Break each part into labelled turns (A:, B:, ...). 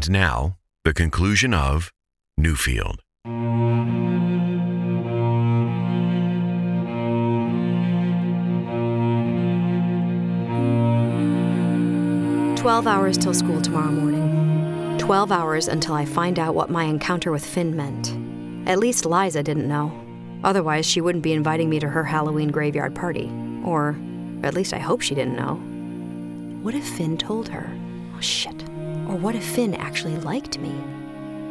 A: And now, the conclusion of Newfield.
B: Twelve hours till school tomorrow morning. Twelve hours until I find out what my encounter with Finn meant. At least Liza didn't know. Otherwise, she wouldn't be inviting me to her Halloween graveyard party. Or, at least I hope she didn't know. What if Finn told her? Oh, shit. Or what if Finn actually liked me?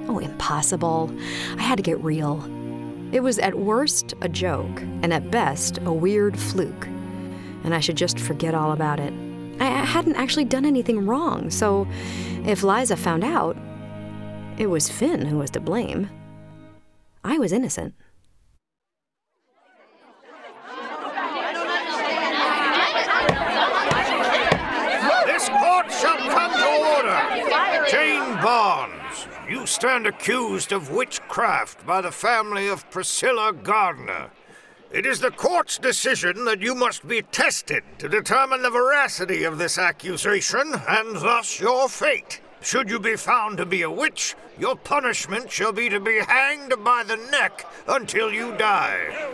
B: Oh, impossible. I had to get real. It was at worst a joke, and at best a weird fluke. And I should just forget all about it. I hadn't actually done anything wrong, so if Liza found out, it was Finn who was to blame. I was innocent.
C: This court shall come to order. Jane Barnes, you stand accused of witchcraft by the family of Priscilla Gardner. It is the court's decision that you must be tested to determine the veracity of this accusation and thus your fate. Should you be found to be a witch, your punishment shall be to be hanged by the neck until you die.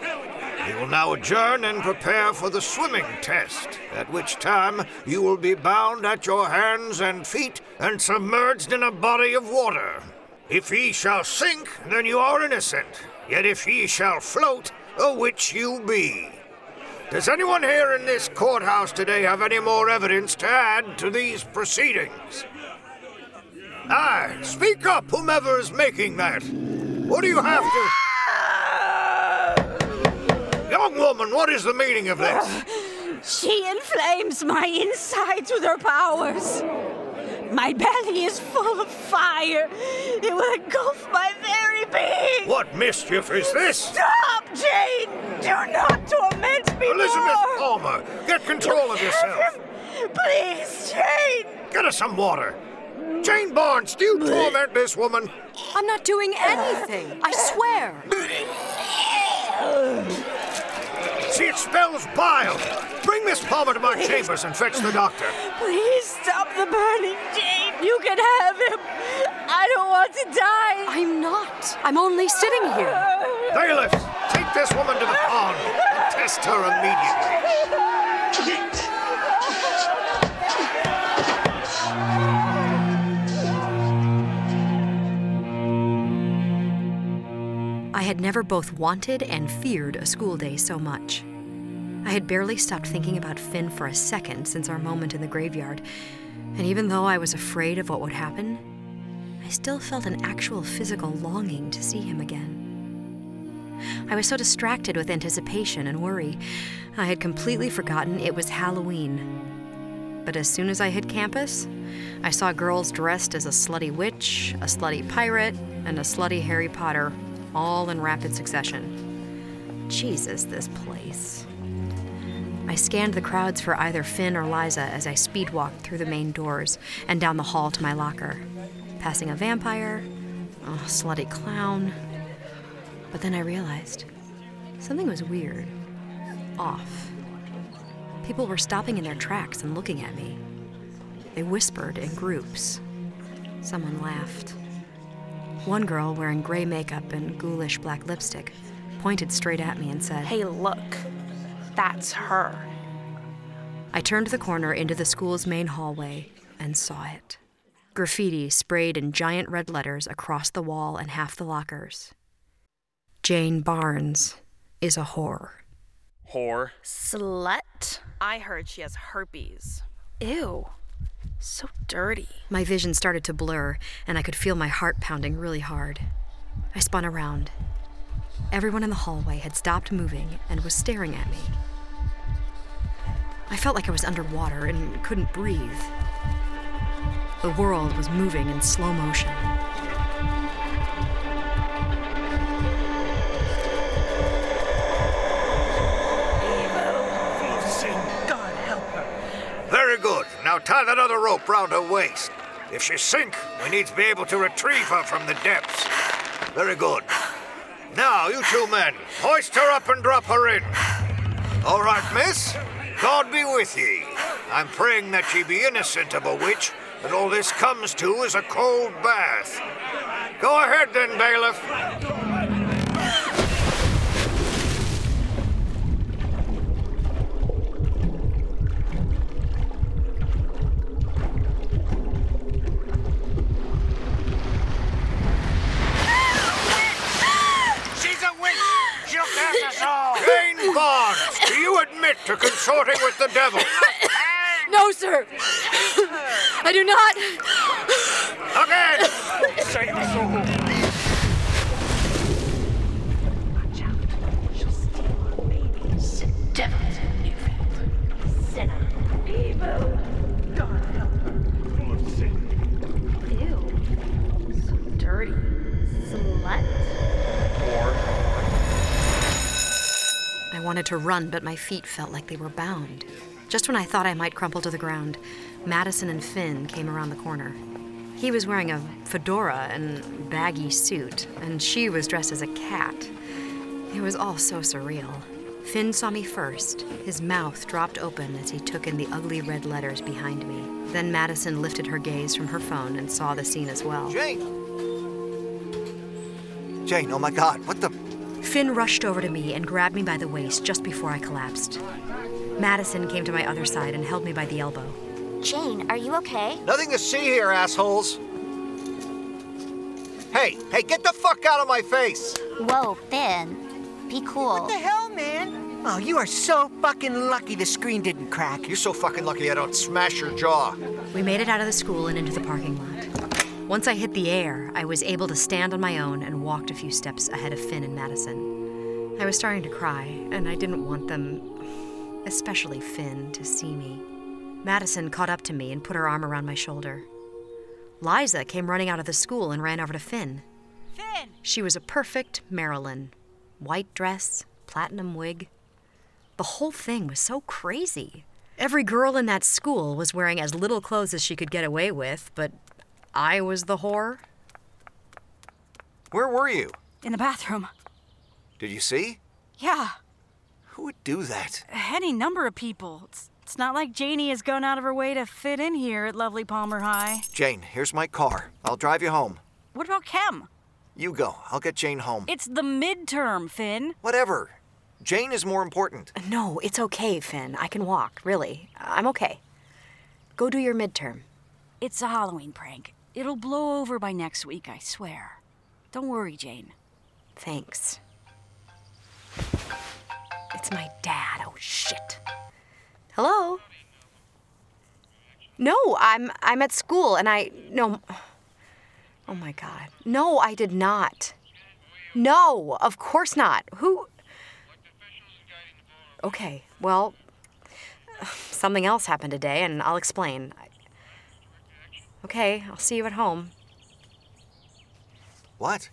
C: We will now adjourn and prepare for the swimming test, at which time you will be bound at your hands and feet and submerged in a body of water. If ye shall sink, then you are innocent. Yet if ye shall float, a witch you be. Does anyone here in this courthouse today have any more evidence to add to these proceedings? Aye, speak up, whomever is making that. What do you have to. Young woman, what is the meaning of this?
D: She inflames my insides with her powers. My belly is full of fire. It will engulf my very being.
C: What mischief is this?
D: Stop, Jane! Do not torment me
C: Elizabeth
D: more.
C: Palmer, get control of yourself.
D: Please, Jane.
C: Get us some water. Jane Barnes, do you torment this woman?
B: I'm not doing anything. I swear.
C: She expels bile. Bring Miss Palmer to my chambers and fetch the doctor.
D: Please stop the burning, Jane. You can have him. I don't want to die.
B: I'm not. I'm only sitting here.
C: Bailiffs, take this woman to the pond and test her immediately.
B: had never both wanted and feared a school day so much. I had barely stopped thinking about Finn for a second since our moment in the graveyard, and even though I was afraid of what would happen, I still felt an actual physical longing to see him again. I was so distracted with anticipation and worry, I had completely forgotten it was Halloween. But as soon as I hit campus, I saw girls dressed as a slutty witch, a slutty pirate, and a slutty Harry Potter, all in rapid succession. Jesus, this place. I scanned the crowds for either Finn or Liza as I speed walked through the main doors and down the hall to my locker, passing a vampire, a slutty clown. But then I realized something was weird, off. People were stopping in their tracks and looking at me. They whispered in groups. Someone laughed. One girl, wearing gray makeup and ghoulish black lipstick, pointed straight at me and said,
E: Hey, look. That's her.
B: I turned the corner into the school's main hallway and saw it. Graffiti sprayed in giant red letters across the wall and half the lockers. Jane Barnes is a whore.
F: Whore.
E: Slut? I heard she has herpes. Ew. So dirty.
B: My vision started to blur, and I could feel my heart pounding really hard. I spun around. Everyone in the hallway had stopped moving and was staring at me. I felt like I was underwater and couldn't breathe. The world was moving in slow motion.
C: Now tie that other rope round her waist. If she sink, we need to be able to retrieve her from the depths. Very good. Now, you two men, hoist her up and drop her in. All right, miss. God be with ye. I'm praying that ye be innocent of a witch And all this comes to is a cold bath. Go ahead then, bailiff.
F: She's a witch! She'll cast us all!
C: Jane Barnes, do you admit to consorting with the devil?
B: No, sir. I do not.
C: Again!
B: wanted to run, but my feet felt like they were bound. Just when I thought I might crumple to the ground, Madison and Finn came around the corner. He was wearing a fedora and baggy suit, and she was dressed as a cat. It was all so surreal. Finn saw me first. His mouth dropped open as he took in the ugly red letters behind me. Then Madison lifted her gaze from her phone and saw the scene as well.
G: Jane! Jane, oh my god, what the.
B: Finn rushed over to me and grabbed me by the waist just before I collapsed. Madison came to my other side and held me by the elbow.
H: Jane, are you okay?
G: Nothing to see here, assholes! Hey, hey, get the fuck out of my face!
H: Whoa, Finn. Be cool.
I: What the hell, man? Oh, you are so fucking lucky the screen didn't crack.
G: You're so fucking lucky I don't smash your jaw.
B: We made it out of the school and into the parking lot. Once I hit the air, I was able to stand on my own and walked a few steps ahead of Finn and Madison. I was starting to cry, and I didn't want them, especially Finn, to see me. Madison caught up to me and put her arm around my shoulder. Liza came running out of the school and ran over to Finn.
D: Finn!
B: She was a perfect Marilyn. White dress, platinum wig. The whole thing was so crazy. Every girl in that school was wearing as little clothes as she could get away with, but I was the whore.
G: Where were you?
D: In the bathroom.
G: Did you see?
D: Yeah,
G: Who would do that?
D: any number of people. It's, it's not like Janie has gone out of her way to fit in here at lovely Palmer High.
G: Jane, here's my car. I'll drive you home.
D: What about Chem?
G: You go. I'll get Jane home.
D: It's the midterm, Finn.
G: Whatever. Jane is more important.
B: No, it's okay, Finn. I can walk, really. I'm okay. Go do your midterm.
D: It's a Halloween prank. It'll blow over by next week, I swear. Don't worry, Jane.
B: Thanks. It's my dad. Oh shit. Hello? No, I'm I'm at school and I no Oh my god. No, I did not. No, of course not. Who Okay, well something else happened today and I'll explain. I- Okay, I'll see you at home.
G: What?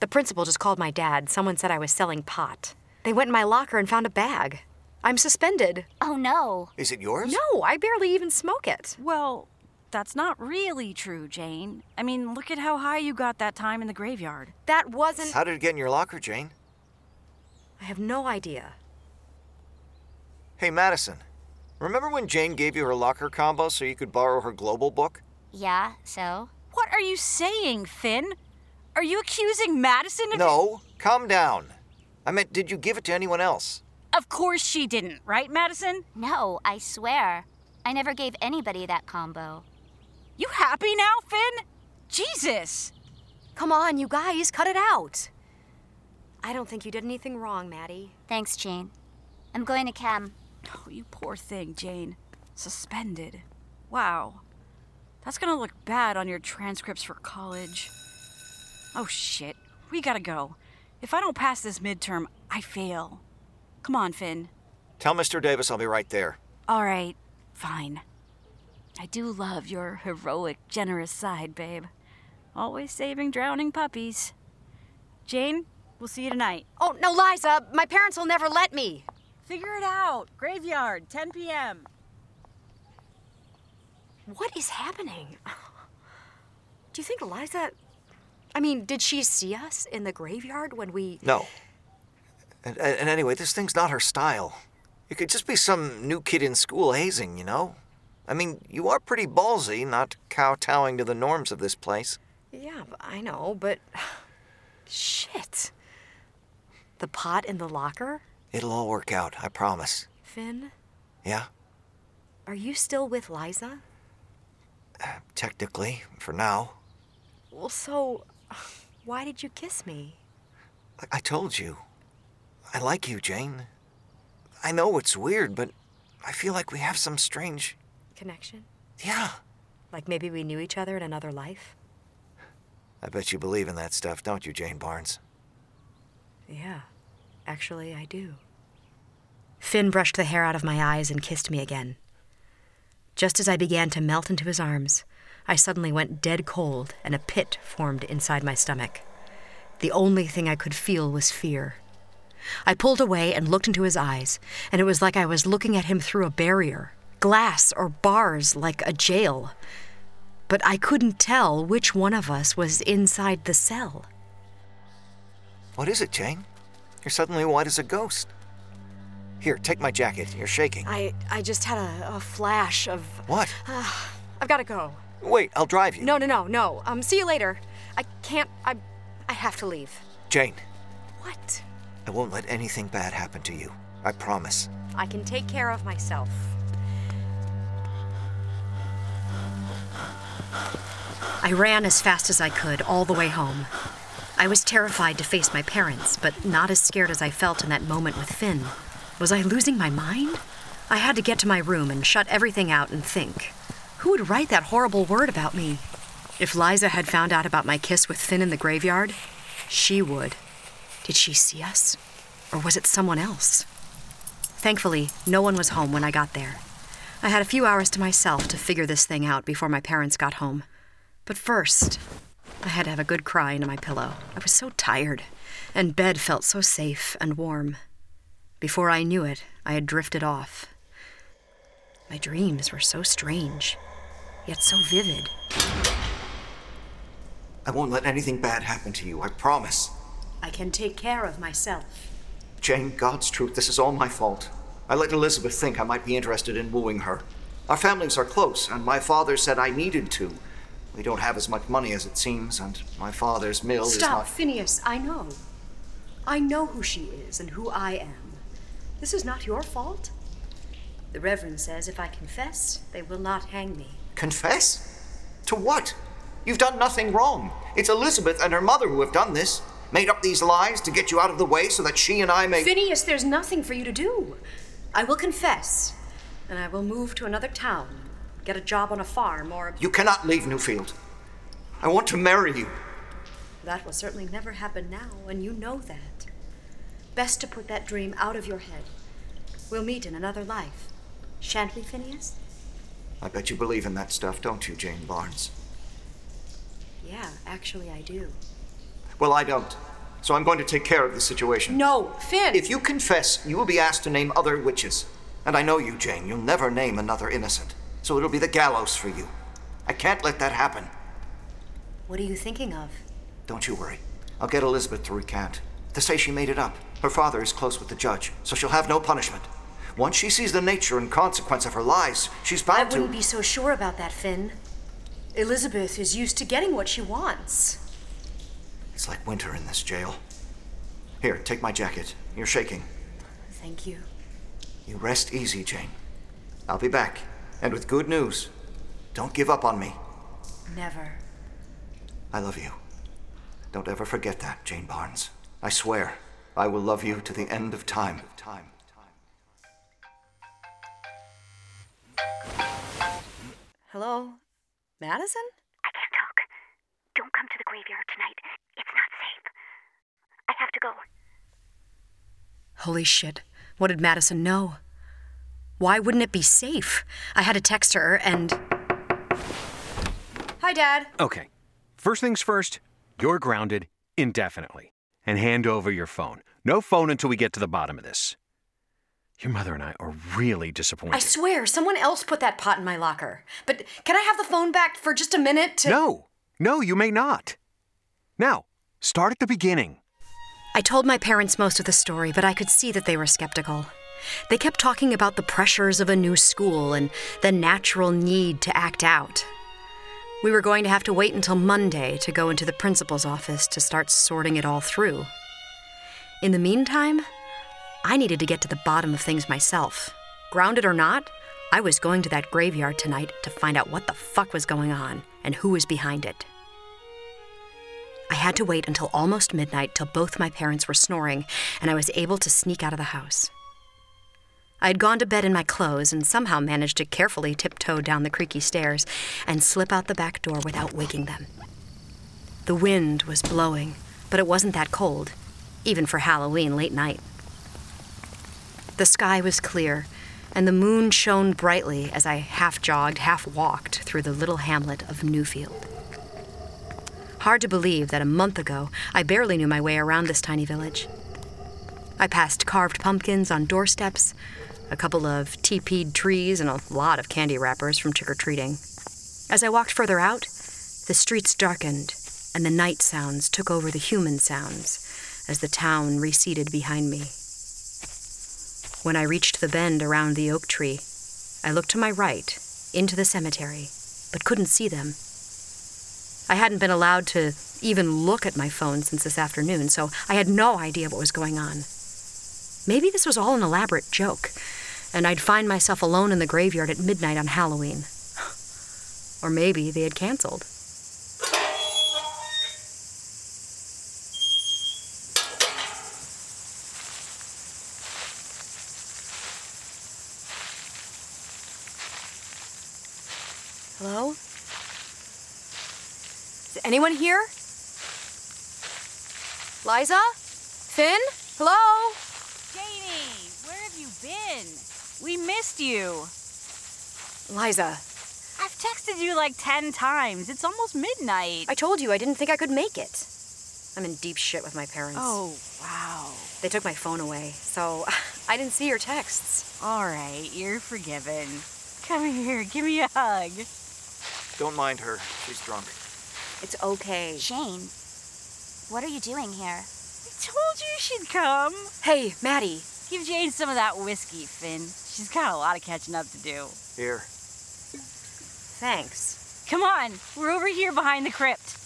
B: The principal just called my dad. Someone said I was selling pot. They went in my locker and found a bag. I'm suspended.
H: Oh no.
G: Is it yours?
B: No, I barely even smoke it.
D: Well, that's not really true, Jane. I mean, look at how high you got that time in the graveyard.
B: That wasn't.
G: How did it get in your locker, Jane?
B: I have no idea.
G: Hey, Madison. Remember when Jane gave you her locker combo so you could borrow her global book?
H: Yeah, so?
D: What are you saying, Finn? Are you accusing Madison of.
G: No, calm down. I meant, did you give it to anyone else?
D: Of course she didn't, right, Madison?
H: No, I swear. I never gave anybody that combo.
D: You happy now, Finn? Jesus!
B: Come on, you guys, cut it out. I don't think you did anything wrong, Maddie.
H: Thanks, Jane. I'm going to Chem.
D: Oh, you poor thing, Jane. Suspended. Wow. That's gonna look bad on your transcripts for college. Oh shit. We gotta go. If I don't pass this midterm, I fail. Come on, Finn.
G: Tell Mr. Davis I'll be right there.
D: All right, fine. I do love your heroic, generous side, babe. Always saving drowning puppies. Jane, we'll see you tonight.
B: Oh, no, Liza, my parents will never let me.
D: Figure it out. Graveyard, 10 p.m.
B: What is happening? Do you think Liza. I mean, did she see us in the graveyard when we.
G: No. And, and and anyway, this thing's not her style. It could just be some new kid in school hazing, you know? I mean, you are pretty ballsy not kowtowing to the norms of this place.
B: Yeah, I know, but. Shit. The pot in the locker?
G: It'll all work out, I promise.
B: Finn,
G: Yeah?
B: are you still with Liza?
G: Technically, for now.
B: Well, so. Why did you kiss me?
G: I, I told you. I like you, Jane. I know it's weird, but I feel like we have some strange.
B: Connection?
G: Yeah.
B: Like maybe we knew each other in another life?
G: I bet you believe in that stuff, don't you, Jane Barnes?
B: Yeah, actually, I do. Finn brushed the hair out of my eyes and kissed me again. Just as I began to melt into his arms, I suddenly went dead cold and a pit formed inside my stomach. The only thing I could feel was fear. I pulled away and looked into his eyes, and it was like I was looking at him through a barrier, glass or bars like a jail. But I couldn't tell which one of us was inside the cell.
G: What is it, Jane? You're suddenly white as a ghost. Here, take my jacket. You're shaking.
B: I, I just had a, a flash of.
G: What?
B: I've got to go.
G: Wait, I'll drive you.
B: No, no, no, no. Um, see you later. I can't. I, I have to leave.
G: Jane,
B: What?
G: I won't let anything bad happen to you. I promise.
B: I can take care of myself. I ran as fast as I could all the way home. I was terrified to face my parents, but not as scared as I felt in that moment with Finn. Was I losing my mind? I had to get to my room and shut everything out and think. Who would write that horrible word about me? If Liza had found out about my kiss with Finn in the graveyard, she would. Did she see us? Or was it someone else? Thankfully, no one was home when I got there. I had a few hours to myself to figure this thing out before my parents got home. But first, I had to have a good cry into my pillow. I was so tired, and bed felt so safe and warm. Before I knew it, I had drifted off. My dreams were so strange, yet so vivid.
G: I won't let anything bad happen to you, I promise.
B: I can take care of myself.
G: Jane, God's truth, this is all my fault. I let Elizabeth think I might be interested in wooing her. Our families are close, and my father said I needed to. We don't have as much money as it seems, and my father's mill is
B: Stop,
G: not.
B: Phineas. I know. I know who she is and who I am. This is not your fault. The Reverend says if I confess, they will not hang me.
G: Confess? To what? You've done nothing wrong. It's Elizabeth and her mother who have done this. Made up these lies to get you out of the way so that she and I may.
B: Phineas, there's nothing for you to do. I will confess, and I will move to another town, get a job on a farm, or.
G: You cannot leave Newfield. I want to marry you.
B: That will certainly never happen now, and you know that. Best to put that dream out of your head. We'll meet in another life. Shan't we, Phineas?
G: I bet you believe in that stuff, don't you, Jane Barnes?
B: Yeah, actually, I do.
G: Well, I don't. So I'm going to take care of the situation.
B: No, Finn!
G: If you confess, you will be asked to name other witches. And I know you, Jane. You'll never name another innocent. So it'll be the gallows for you. I can't let that happen.
B: What are you thinking of?
G: Don't you worry. I'll get Elizabeth to recant. To say she made it up. Her father is close with the judge, so she'll have no punishment. Once she sees the nature and consequence of her lies, she's bound to.
B: I wouldn't be so sure about that, Finn. Elizabeth is used to getting what she wants.
G: It's like winter in this jail. Here, take my jacket. You're shaking.
B: Thank you.
G: You rest easy, Jane. I'll be back. And with good news. Don't give up on me.
B: Never.
G: I love you. Don't ever forget that, Jane Barnes. I swear, I will love you to the end of time. Time.
B: Hello? Madison?
J: I can't talk. Don't come to the graveyard tonight. It's not safe. I have to go.
B: Holy shit. What did Madison know? Why wouldn't it be safe? I had to text her and. Hi, Dad.
K: Okay. First things first, you're grounded indefinitely. And hand over your phone. No phone until we get to the bottom of this. Your mother and I are really disappointed.
B: I swear, someone else put that pot in my locker. But can I have the phone back for just a minute to.
K: No, no, you may not. Now, start at the beginning.
B: I told my parents most of the story, but I could see that they were skeptical. They kept talking about the pressures of a new school and the natural need to act out. We were going to have to wait until Monday to go into the principal's office to start sorting it all through. In the meantime, I needed to get to the bottom of things myself. Grounded or not, I was going to that graveyard tonight to find out what the fuck was going on and who was behind it. I had to wait until almost midnight till both my parents were snoring and I was able to sneak out of the house. I had gone to bed in my clothes and somehow managed to carefully tiptoe down the creaky stairs and slip out the back door without waking them. The wind was blowing, but it wasn't that cold, even for Halloween late night. The sky was clear, and the moon shone brightly as I half jogged, half walked through the little hamlet of Newfield. Hard to believe that a month ago I barely knew my way around this tiny village. I passed carved pumpkins on doorsteps, a couple of teepeed trees, and a lot of candy wrappers from trick or treating. As I walked further out, the streets darkened, and the night sounds took over the human sounds as the town receded behind me. When I reached the bend around the oak tree, I looked to my right, into the cemetery, but couldn't see them. I hadn't been allowed to even look at my phone since this afternoon, so I had no idea what was going on. Maybe this was all an elaborate joke, and I'd find myself alone in the graveyard at midnight on Halloween. Or maybe they had canceled. Hello? Is anyone here? Liza? Finn? Hello?
D: Janie, where have you been? We missed you.
B: Liza,
D: I've texted you like 10 times. It's almost midnight.
B: I told you I didn't think I could make it. I'm in deep shit with my parents.
D: Oh, wow.
B: They took my phone away, so I didn't see your texts.
D: All right, you're forgiven. Come here, give me a hug.
G: Don't mind her. She's drunk.
B: It's okay.
H: Jane, what are you doing here?
D: I told you she'd come.
B: Hey, Maddie.
D: Give Jane some of that whiskey, Finn. She's got a lot of catching up to do.
G: Here.
B: Thanks.
D: Come on, we're over here behind the crypt.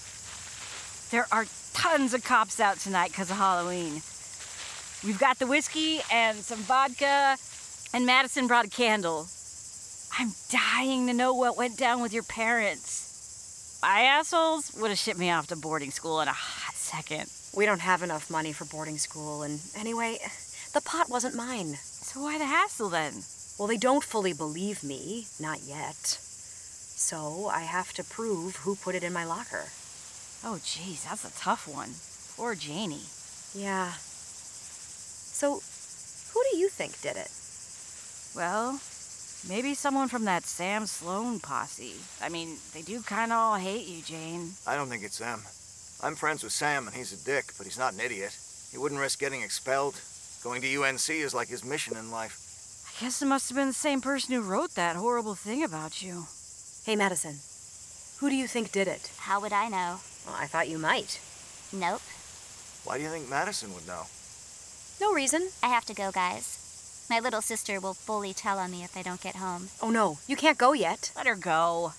D: There are tons of cops out tonight because of Halloween. We've got the whiskey and some vodka, and Madison brought a candle. I'm dying to know what went down with your parents. My assholes would have shipped me off to boarding school in a hot second.
B: We don't have enough money for boarding school, and anyway, the pot wasn't mine.
D: So why the hassle then?
B: Well, they don't fully believe me, not yet. So I have to prove who put it in my locker.
D: Oh, geez, that's a tough one. Poor Janie.
B: Yeah. So, who do you think did it?
D: Well, maybe someone from that Sam Sloan posse. I mean, they do kind of all hate you, Jane.
G: I don't think it's them. I'm friends with Sam, and he's a dick, but he's not an idiot. He wouldn't risk getting expelled. Going to UNC is like his mission in life.
D: I guess it must have been the same person who wrote that horrible thing about you.
B: Hey, Madison. Who do you think did it?
H: How would I know?
B: Well, I thought you might.
H: Nope.
G: Why do you think Madison would know?
B: No reason.
H: I have to go, guys. My little sister will fully tell on me if I don't get home.
B: Oh, no. You can't go yet.
D: Let her go.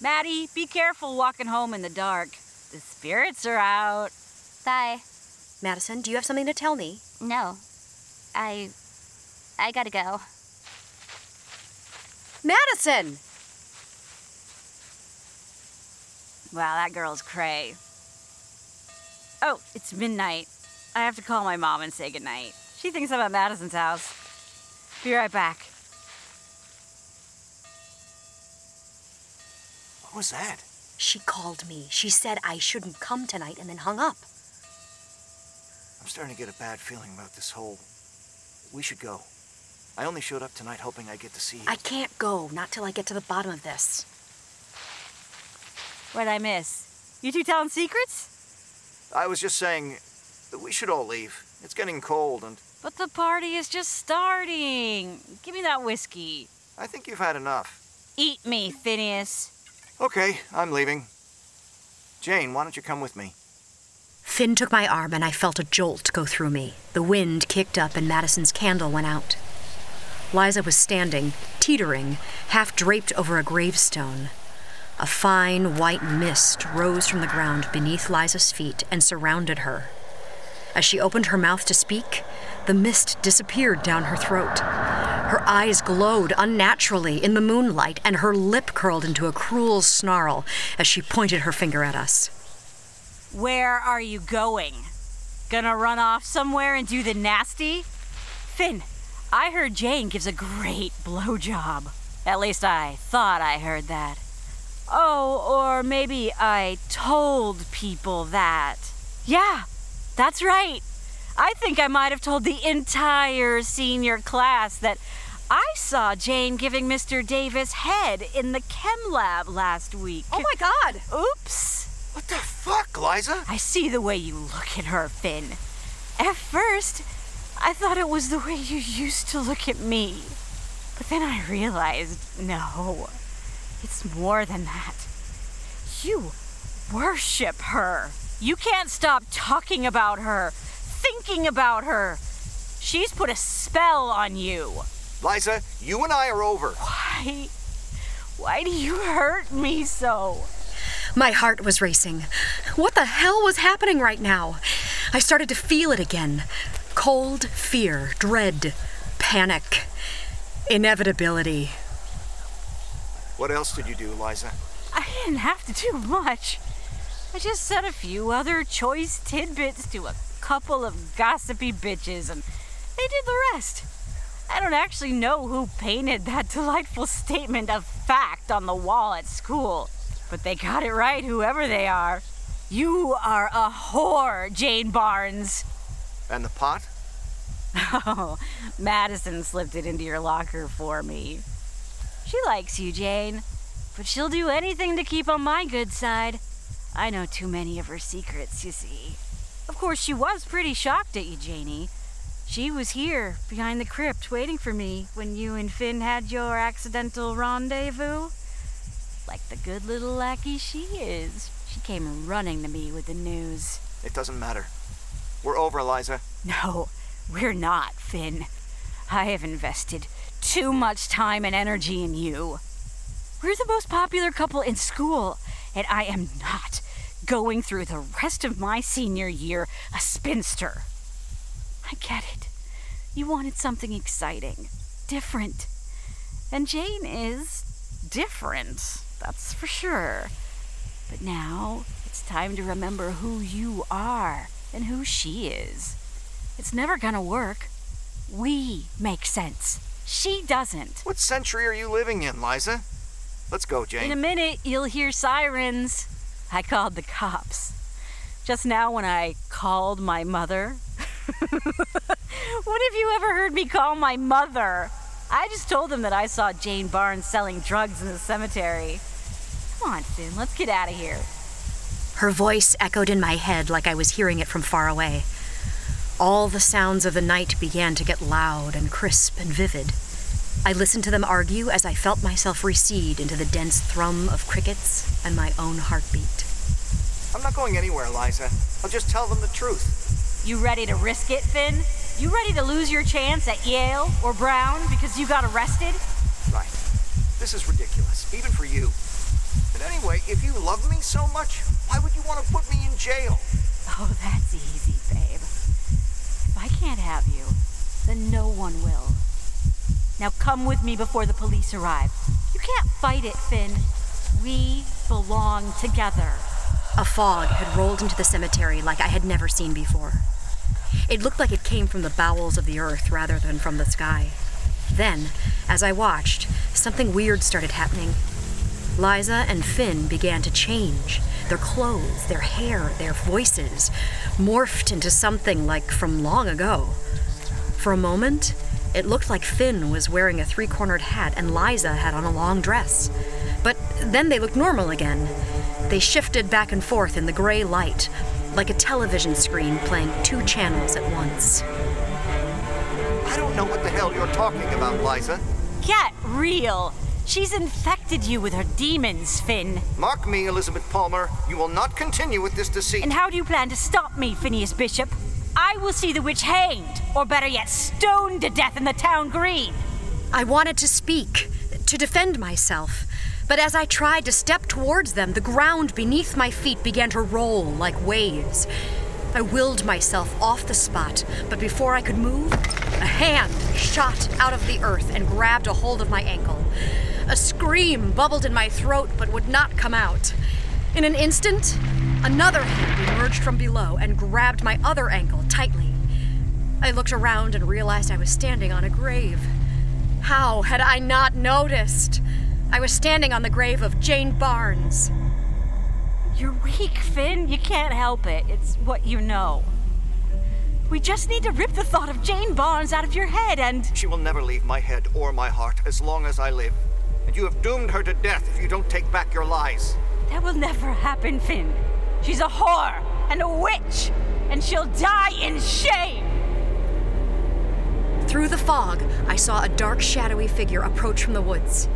D: Maddie, be careful walking home in the dark. The spirits are out.
H: Bye.
B: Madison, do you have something to tell me?
H: No. I. I gotta go.
B: Madison!
D: Wow, that girl's cray. Oh, it's midnight. I have to call my mom and say goodnight. She thinks I'm at Madison's house. Be right back.
G: What was that?
B: She called me. She said I shouldn't come tonight and then hung up.
G: I'm starting to get a bad feeling about this whole. We should go. I only showed up tonight hoping I'd get to see you.
B: I can't go, not till I get to the bottom of this.
D: What'd I miss? You two telling secrets?
G: I was just saying that we should all leave. It's getting cold and.
D: But the party is just starting. Give me that whiskey.
G: I think you've had enough.
D: Eat me, Phineas.
G: Okay, I'm leaving. Jane, why don't you come with me?
B: Finn took my arm and I felt a jolt go through me. The wind kicked up and Madison's candle went out. Liza was standing, teetering, half draped over a gravestone. A fine white mist rose from the ground beneath Liza's feet and surrounded her. As she opened her mouth to speak, the mist disappeared down her throat. Her eyes glowed unnaturally in the moonlight, and her lip curled into a cruel snarl as she pointed her finger at us.
D: Where are you going? Gonna run off somewhere and do the nasty? Finn, I heard Jane gives a great blowjob. At least I thought I heard that. Oh, or maybe I told people that. Yeah, that's right. I think I might have told the entire senior class that I saw Jane giving Mr. Davis head in the chem lab last week.
E: Oh my god!
D: Oops.
G: What the fuck, Liza?
D: I see the way you look at her, Finn. At first, I thought it was the way you used to look at me. But then I realized no, it's more than that. You worship her. You can't stop talking about her, thinking about her. She's put a spell on you.
G: Liza, you and I are over.
D: Why? Why do you hurt me so?
B: My heart was racing. What the hell was happening right now? I started to feel it again cold fear, dread, panic, inevitability.
G: What else did you do, Liza?
D: I didn't have to do much. I just said a few other choice tidbits to a couple of gossipy bitches, and they did the rest. I don't actually know who painted that delightful statement of fact on the wall at school, but they got it right, whoever they are. You are a whore, Jane Barnes.
G: And the pot?
D: Oh, Madison slipped it into your locker for me. She likes you, Jane, but she'll do anything to keep on my good side. I know too many of her secrets, you see. Of course, she was pretty shocked at you, Janie. She was here, behind the crypt, waiting for me when you and Finn had your accidental rendezvous. Like the good little lackey she is, she came running to me with the news.
G: It doesn't matter. We're over, Eliza.
D: No, we're not, Finn. I have invested too much time and energy in you. We're the most popular couple in school, and I am not going through the rest of my senior year a spinster. I get it. You wanted something exciting, different. And Jane is different, that's for sure. But now it's time to remember who you are and who she is. It's never gonna work. We make sense. She doesn't.
G: What century are you living in, Liza? Let's go, Jane.
D: In a minute, you'll hear sirens. I called the cops. Just now, when I called my mother. what have you ever heard me call my mother? I just told them that I saw Jane Barnes selling drugs in the cemetery. Come on, Finn, let's get out of here.
B: Her voice echoed in my head like I was hearing it from far away. All the sounds of the night began to get loud and crisp and vivid. I listened to them argue as I felt myself recede into the dense thrum of crickets and my own heartbeat.
G: I'm not going anywhere, Liza. I'll just tell them the truth.
D: You ready to risk it, Finn? You ready to lose your chance at Yale or Brown because you got arrested?
G: Right. This is ridiculous, even for you. And anyway, if you love me so much, why would you want to put me in jail?
D: Oh, that's easy, babe. If I can't have you, then no one will. Now come with me before the police arrive. You can't fight it, Finn. We belong together.
B: A fog had rolled into the cemetery like I had never seen before. It looked like it came from the bowels of the earth rather than from the sky. Then, as I watched, something weird started happening. Liza and Finn began to change. Their clothes, their hair, their voices morphed into something like from long ago. For a moment, it looked like Finn was wearing a three cornered hat and Liza had on a long dress. But then they looked normal again. They shifted back and forth in the gray light, like a television screen playing two channels at once.
G: I don't know what the hell you're talking about, Liza.
D: Get real! She's infected you with her demons, Finn.
G: Mark me, Elizabeth Palmer. You will not continue with this deceit.
D: And how do you plan to stop me, Phineas Bishop? I will see the witch hanged, or better yet, stoned to death in the town green.
B: I wanted to speak, to defend myself. But as I tried to step towards them, the ground beneath my feet began to roll like waves. I willed myself off the spot, but before I could move, a hand shot out of the earth and grabbed a hold of my ankle. A scream bubbled in my throat but would not come out. In an instant, another hand emerged from below and grabbed my other ankle tightly. I looked around and realized I was standing on a grave. How had I not noticed? I was standing on the grave of Jane Barnes.
D: You're weak, Finn. You can't help it. It's what you know. We just need to rip the thought of Jane Barnes out of your head and.
G: She will never leave my head or my heart as long as I live. And you have doomed her to death if you don't take back your lies.
D: That will never happen, Finn. She's a whore and a witch, and she'll die in shame.
B: Through the fog, I saw a dark, shadowy figure approach from the woods.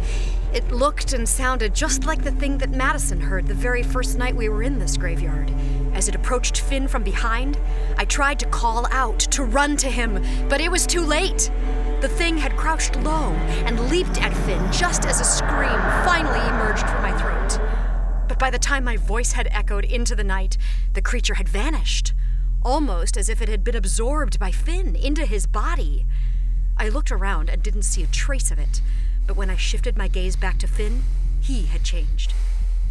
B: It looked and sounded just like the thing that Madison heard the very first night we were in this graveyard. As it approached Finn from behind, I tried to call out, to run to him, but it was too late. The thing had crouched low and leaped at Finn just as a scream finally emerged from my throat. But by the time my voice had echoed into the night, the creature had vanished, almost as if it had been absorbed by Finn into his body. I looked around and didn't see a trace of it, but when I shifted my gaze back to Finn, he had changed.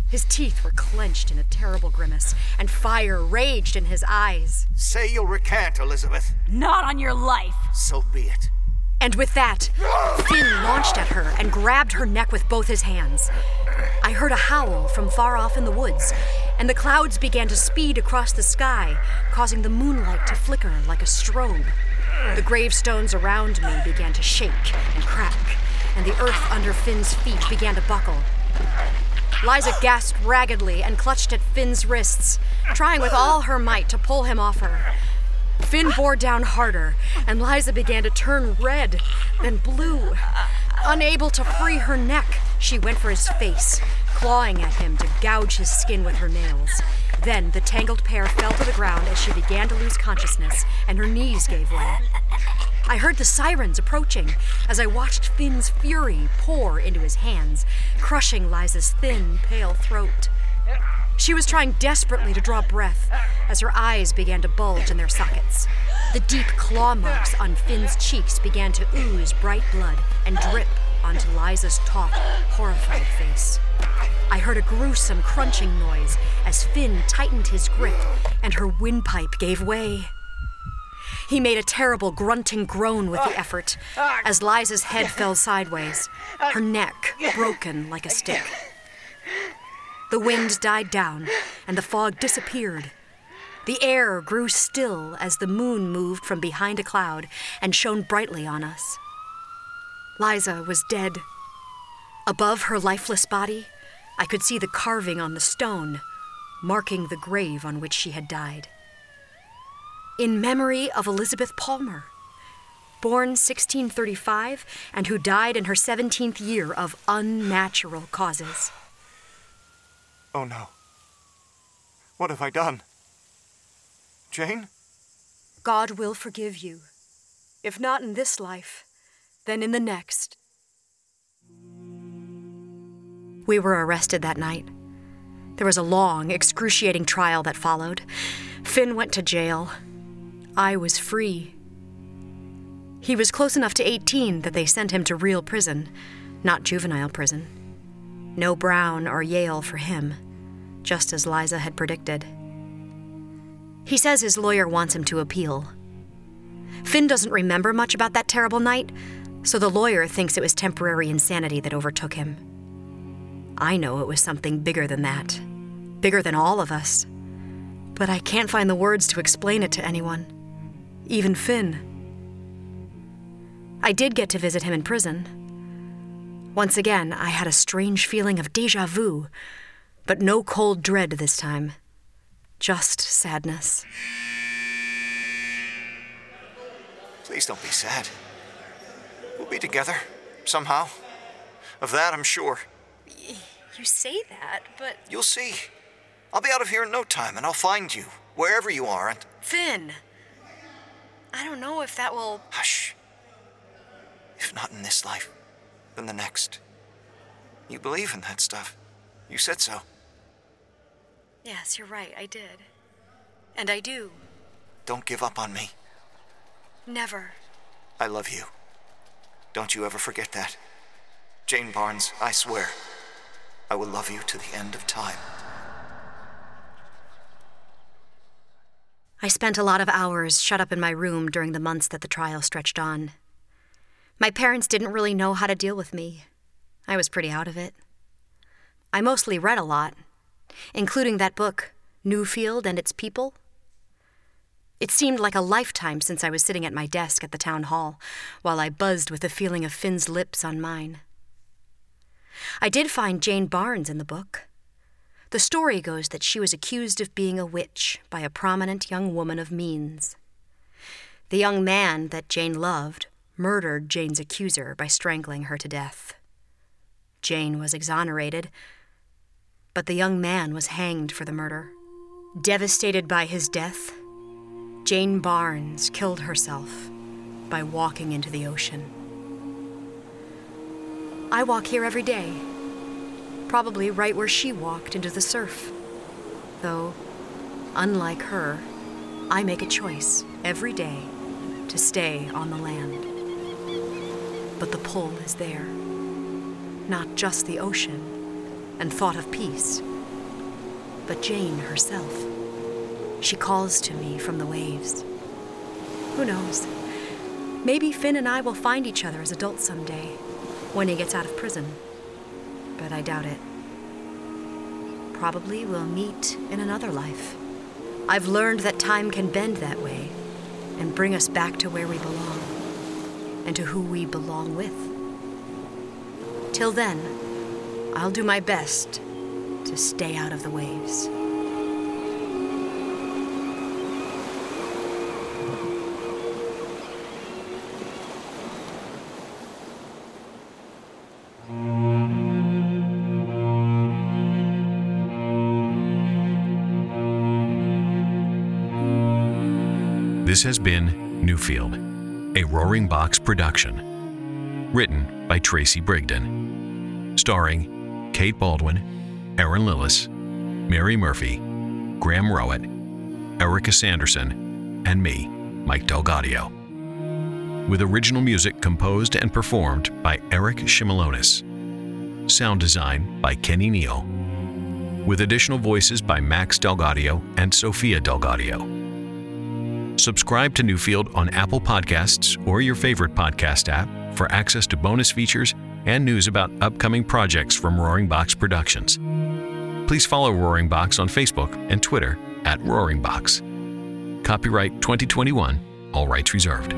B: His teeth were clenched in a terrible grimace, and fire raged in his eyes.
G: Say you'll recant, Elizabeth.
D: Not on your life.
G: So be it.
B: And with that, Finn launched at her and grabbed her neck with both his hands. I heard a howl from far off in the woods, and the clouds began to speed across the sky, causing the moonlight to flicker like a strobe. The gravestones around me began to shake and crack, and the earth under Finn's feet began to buckle. Liza gasped raggedly and clutched at Finn's wrists, trying with all her might to pull him off her. Finn bore down harder, and Liza began to turn red, then blue. Unable to free her neck, she went for his face, clawing at him to gouge his skin with her nails. Then the tangled pair fell to the ground as she began to lose consciousness, and her knees gave way. I heard the sirens approaching as I watched Finn's fury pour into his hands, crushing Liza's thin, pale throat. She was trying desperately to draw breath as her eyes began to bulge in their sockets. The deep claw marks on Finn's cheeks began to ooze bright blood and drip onto Liza's taut, horrified face. I heard a gruesome crunching noise as Finn tightened his grip and her windpipe gave way. He made a terrible grunting groan with the ah. effort ah. as Liza's head fell sideways, ah. her neck broken like a stick. The wind died down and the fog disappeared. The air grew still as the moon moved from behind a cloud and shone brightly on us. Liza was dead. Above her lifeless body, I could see the carving on the stone, marking the grave on which she had died. In memory of Elizabeth Palmer, born 1635 and who died in her 17th year of unnatural causes.
G: Oh no. What have I done? Jane?
B: God will forgive you. If not in this life, then in the next. We were arrested that night. There was a long, excruciating trial that followed. Finn went to jail. I was free. He was close enough to 18 that they sent him to real prison, not juvenile prison. No Brown or Yale for him, just as Liza had predicted. He says his lawyer wants him to appeal. Finn doesn't remember much about that terrible night, so the lawyer thinks it was temporary insanity that overtook him. I know it was something bigger than that, bigger than all of us. But I can't find the words to explain it to anyone, even Finn. I did get to visit him in prison. Once again, I had a strange feeling of deja vu, but no cold dread this time, just sadness.
G: Please don't be sad. We'll be together, somehow. Of that, I'm sure.
B: You say that, but.
G: You'll see. I'll be out of here in no time, and I'll find you, wherever you are, and.
B: Finn! I don't know if that will.
G: Hush. If not in this life, then the next. You believe in that stuff. You said so.
B: Yes, you're right, I did. And I do.
G: Don't give up on me.
B: Never.
G: I love you. Don't you ever forget that. Jane Barnes, I swear, I will love you to the end of time.
B: I spent a lot of hours shut up in my room during the months that the trial stretched on. My parents didn't really know how to deal with me. I was pretty out of it. I mostly read a lot, including that book, Newfield and Its People. It seemed like a lifetime since I was sitting at my desk at the town hall, while I buzzed with the feeling of Finn's lips on mine. I did find Jane Barnes in the book. The story goes that she was accused of being a witch by a prominent young woman of means. The young man that Jane loved murdered Jane's accuser by strangling her to death. Jane was exonerated, but the young man was hanged for the murder. Devastated by his death, Jane Barnes killed herself by walking into the ocean. I walk here every day, probably right where she walked into the surf. Though, unlike her, I make a choice every day to stay on the land. But the pull is there. Not just the ocean and thought of peace, but Jane herself. She calls to me from the waves. Who knows? Maybe Finn and I will find each other as adults someday, when he gets out of prison but I doubt it. Probably we'll meet in another life. I've learned that time can bend that way and bring us back to where we belong and to who we belong with. Till then, I'll do my best to stay out of the waves.
A: This has been Newfield, a Roaring Box production. Written by Tracy Brigden. Starring Kate Baldwin, Aaron Lillis, Mary Murphy, Graham Rowat, Erica Sanderson, and me, Mike DelGaudio. With original music composed and performed by Eric Shimelonis. Sound design by Kenny Neal. With additional voices by Max DelGaudio and Sophia DelGaudio. Subscribe to Newfield on Apple Podcasts or your favorite podcast app for access to bonus features and news about upcoming projects from Roaring Box Productions. Please follow Roaring Box on Facebook and Twitter at Roaring Box. Copyright 2021, all rights reserved.